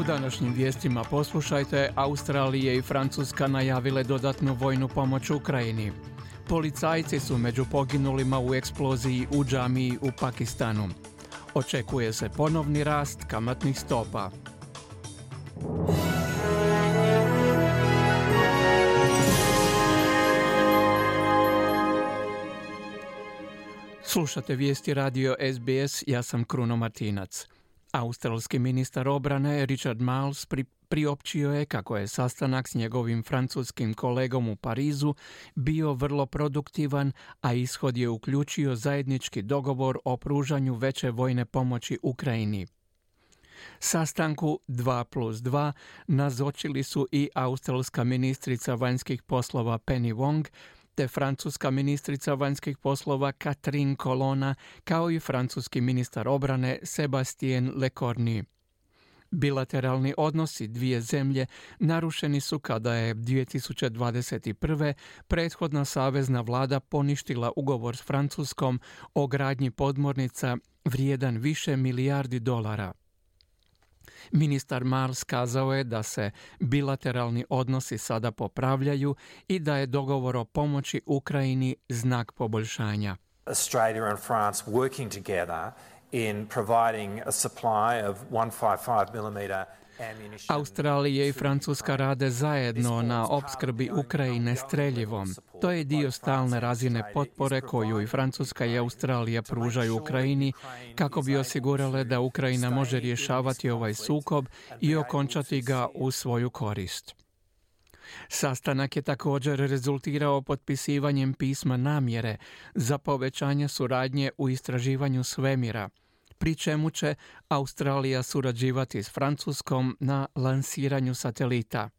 U današnjim vijestima poslušajte, Australije i Francuska najavile dodatnu vojnu pomoć Ukrajini. Policajci su među poginulima u eksploziji u džamiji u Pakistanu. Očekuje se ponovni rast kamatnih stopa. Slušate vijesti radio SBS, ja sam Kruno Martinac. Australski ministar obrane Richard Miles pri, priopćio je kako je sastanak s njegovim francuskim kolegom u Parizu bio vrlo produktivan, a ishod je uključio zajednički dogovor o pružanju veće vojne pomoći Ukrajini. Sastanku 2 plus 2 nazočili su i australska ministrica vanjskih poslova Penny Wong, te francuska ministrica vanjskih poslova Catherine Colonna, kao i francuski ministar obrane Sebastien Lecornu. Bilateralni odnosi dvije zemlje narušeni su kada je 2021. prethodna savezna vlada poništila ugovor s Francuskom o gradnji podmornica vrijedan više milijardi dolara. Ministar Mars kazao je da se bilateralni odnosi sada popravljaju i da je dogovor o pomoći Ukrajini znak poboljšanja. Australia and France working together in providing a supply of 155 mm Australija i Francuska rade zajedno na opskrbi Ukrajine streljivom. To je dio stalne razine potpore koju i Francuska i Australija pružaju Ukrajini kako bi osigurale da Ukrajina može rješavati ovaj sukob i okončati ga u svoju korist. Sastanak je također rezultirao potpisivanjem pisma namjere za povećanje suradnje u istraživanju svemira – pri čemu će Australija surađivati s Francuskom na lansiranju satelita.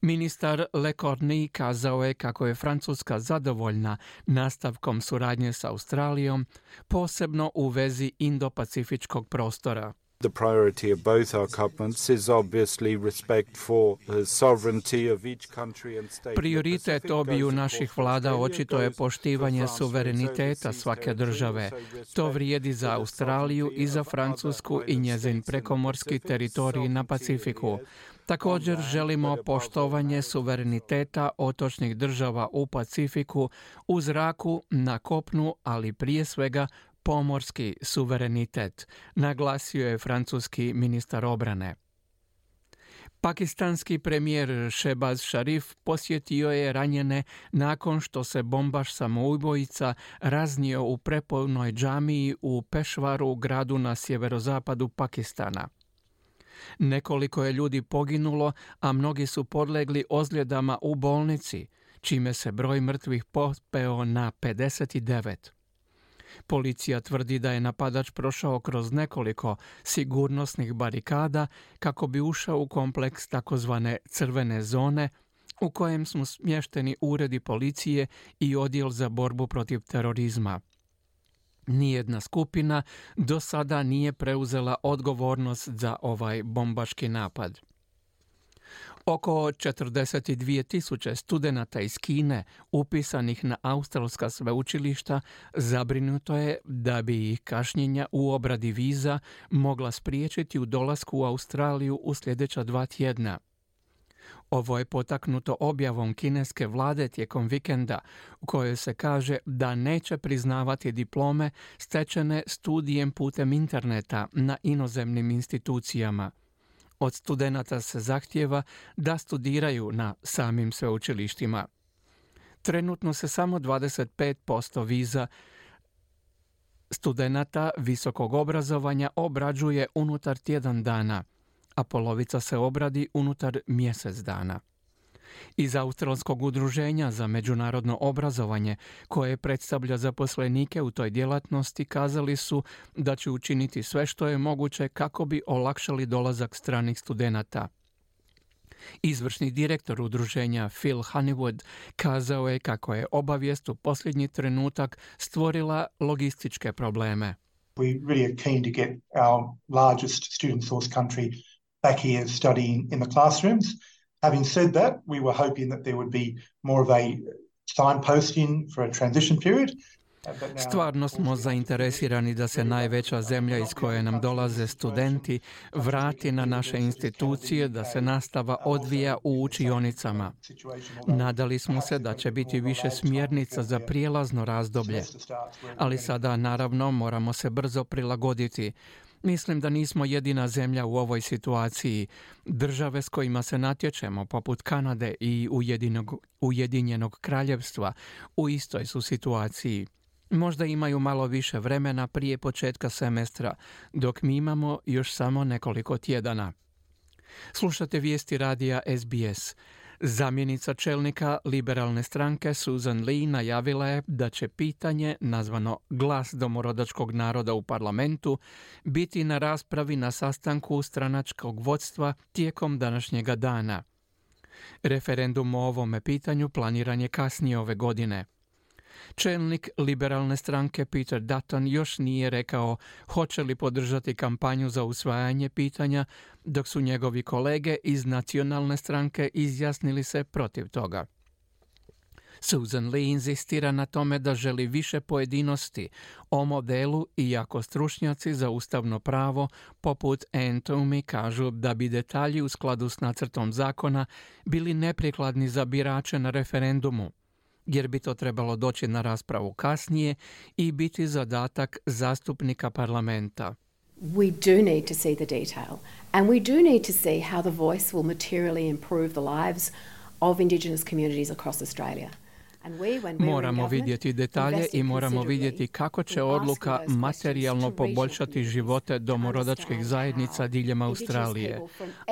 Ministar Le Corny kazao je kako je Francuska zadovoljna nastavkom suradnje s Australijom, posebno u vezi Indo-Pacifičkog prostora. The priority of both our governments is obviously respect for the sovereignty of each country and state. Prioritet obiju naših vlada očito je poštivanje suvereniteta svake države. To vrijedi za Australiju i za Francusku i njezin prekomorski teritorij na Pacifiku. Također želimo poštovanje suvereniteta otočnih država u Pacifiku, u zraku, na kopnu, ali prije svega pomorski suverenitet, naglasio je francuski ministar obrane. Pakistanski premijer Shebaz Sharif posjetio je ranjene nakon što se bombaš samoubojica raznio u prepovnoj džamiji u Pešvaru, gradu na sjeverozapadu Pakistana. Nekoliko je ljudi poginulo, a mnogi su podlegli ozljedama u bolnici, čime se broj mrtvih popeo na 59. Policija tvrdi da je napadač prošao kroz nekoliko sigurnosnih barikada kako bi ušao u kompleks takozvane crvene zone u kojem su smješteni uredi policije i odjel za borbu protiv terorizma. Nijedna skupina do sada nije preuzela odgovornost za ovaj bombaški napad. Oko 42 tisuće studenata iz Kine upisanih na australska sveučilišta zabrinuto je da bi ih kašnjenja u obradi viza mogla spriječiti u dolasku u Australiju u sljedeća dva tjedna. Ovo je potaknuto objavom kineske vlade tijekom vikenda u kojoj se kaže da neće priznavati diplome stečene studijem putem interneta na inozemnim institucijama – od studenata se zahtjeva da studiraju na samim sveučilištima. Trenutno se samo 25% viza studenata visokog obrazovanja obrađuje unutar tjedan dana, a polovica se obradi unutar mjesec dana. Iz Australskog udruženja za međunarodno obrazovanje, koje predstavlja zaposlenike u toj djelatnosti, kazali su da će učiniti sve što je moguće kako bi olakšali dolazak stranih studenata. Izvršni direktor udruženja Phil Honeywood kazao je kako je obavijest u posljednji trenutak stvorila logističke probleme. We really are keen to get our largest student source country back here studying in the classrooms. Having said that, we were hoping that there would be more of a signposting for a transition period. Stvarno smo zainteresirani da se najveća zemlja iz koje nam dolaze studenti vrati na naše institucije, da se nastava odvija u učionicama. Nadali smo se da će biti više smjernica za prijelazno razdoblje, ali sada naravno moramo se brzo prilagoditi. Mislim da nismo jedina zemlja u ovoj situaciji. Države s kojima se natječemo, poput Kanade i Ujedinjenog kraljevstva, u istoj su situaciji. Možda imaju malo više vremena prije početka semestra, dok mi imamo još samo nekoliko tjedana. Slušate vijesti radija SBS. Zamjenica čelnika liberalne stranke Susan Lee najavila je da će pitanje nazvano glas domorodačkog naroda u parlamentu biti na raspravi na sastanku stranačkog vodstva tijekom današnjega dana. Referendum o ovome pitanju planiran je kasnije ove godine. Čelnik liberalne stranke Peter Dutton još nije rekao hoće li podržati kampanju za usvajanje pitanja, dok su njegovi kolege iz nacionalne stranke izjasnili se protiv toga. Susan Lee inzistira na tome da želi više pojedinosti o modelu, iako stručnjaci za ustavno pravo poput Antomi kažu da bi detalji u skladu s nacrtom zakona bili neprikladni za birače na referendumu jer bi to trebalo doći na raspravu kasnije i biti zadatak zastupnika parlamenta. We do need to see the detail and we do need to see how the voice will materially improve the lives of indigenous communities across Australia. Moramo vidjeti detalje i moramo vidjeti kako će odluka materijalno poboljšati živote domorodačkih zajednica diljem Australije.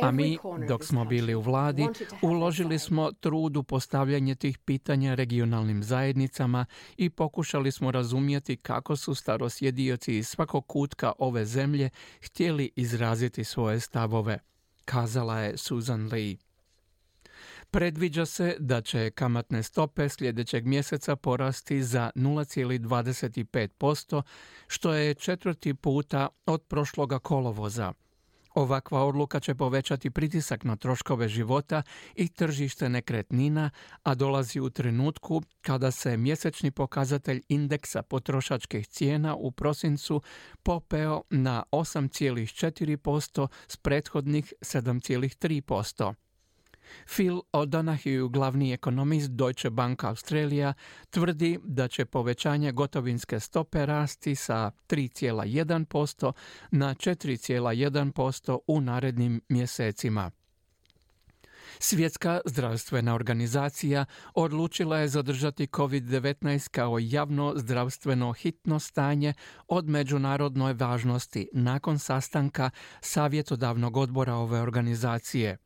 A mi, dok smo bili u vladi, uložili smo trud u postavljanje tih pitanja regionalnim zajednicama i pokušali smo razumjeti kako su starosjedioci iz svakog kutka ove zemlje htjeli izraziti svoje stavove, kazala je Susan Lee. Predviđa se da će kamatne stope sljedećeg mjeseca porasti za 0,25%, što je četvrti puta od prošloga kolovoza. Ovakva odluka će povećati pritisak na troškove života i tržište nekretnina, a dolazi u trenutku kada se mjesečni pokazatelj indeksa potrošačkih cijena u prosincu popeo na 8,4% s prethodnih 7,3%. Phil O'Donoghue, glavni ekonomist Deutsche Bank Australija, tvrdi da će povećanje gotovinske stope rasti sa 3,1% na 4,1% u narednim mjesecima. Svjetska zdravstvena organizacija odlučila je zadržati COVID-19 kao javno zdravstveno hitno stanje od međunarodnoj važnosti nakon sastanka savjetodavnog odbora ove organizacije.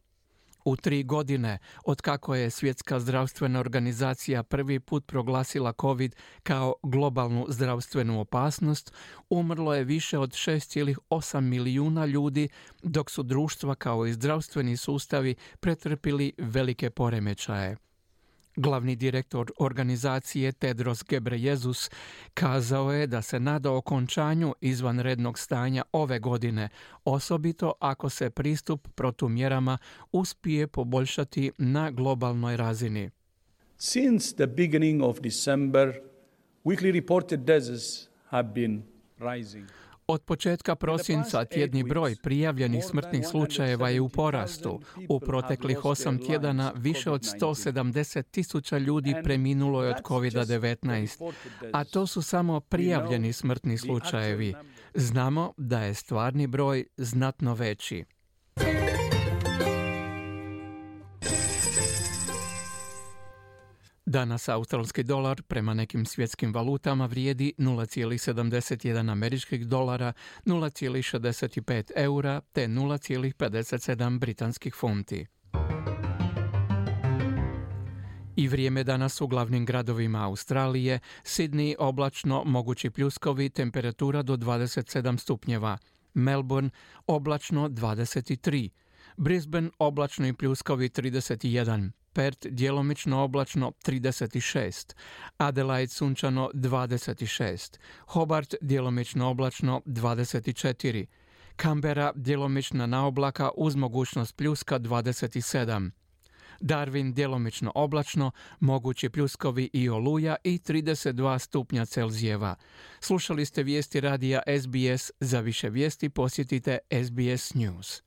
U tri godine, od kako je Svjetska zdravstvena organizacija prvi put proglasila COVID kao globalnu zdravstvenu opasnost, umrlo je više od 6,8 milijuna ljudi, dok su društva kao i zdravstveni sustavi pretrpili velike poremećaje. Glavni direktor organizacije Tedros Gebrejezus kazao je da se nada okončanju izvanrednog stanja ove godine, osobito ako se pristup protumjerama uspije poboljšati na globalnoj razini. Since the beginning of December, weekly reported deaths have been rising. Od početka prosinca tjedni broj prijavljenih smrtnih slučajeva je u porastu. U proteklih osam tjedana više od 170 tisuća ljudi preminulo je od COVID-19, a to su samo prijavljeni smrtni slučajevi. Znamo da je stvarni broj znatno veći. Danas australski dolar prema nekim svjetskim valutama vrijedi 0,71 američkih dolara, 0,65 eura te 0,57 britanskih funti. I vrijeme danas u glavnim gradovima Australije, Sydney oblačno, mogući pljuskovi, temperatura do 27 stupnjeva, Melbourne oblačno 23, Brisbane oblačno i pljuskovi 31, Perth djelomično oblačno 36, Adelaide sunčano 26, Hobart djelomično oblačno 24, Canberra djelomična na oblaka uz mogućnost pljuska 27, Darwin djelomično oblačno, mogući pljuskovi i oluja i 32 stupnja Celzijeva. Slušali ste vijesti radija SBS. Za više vijesti posjetite SBS News.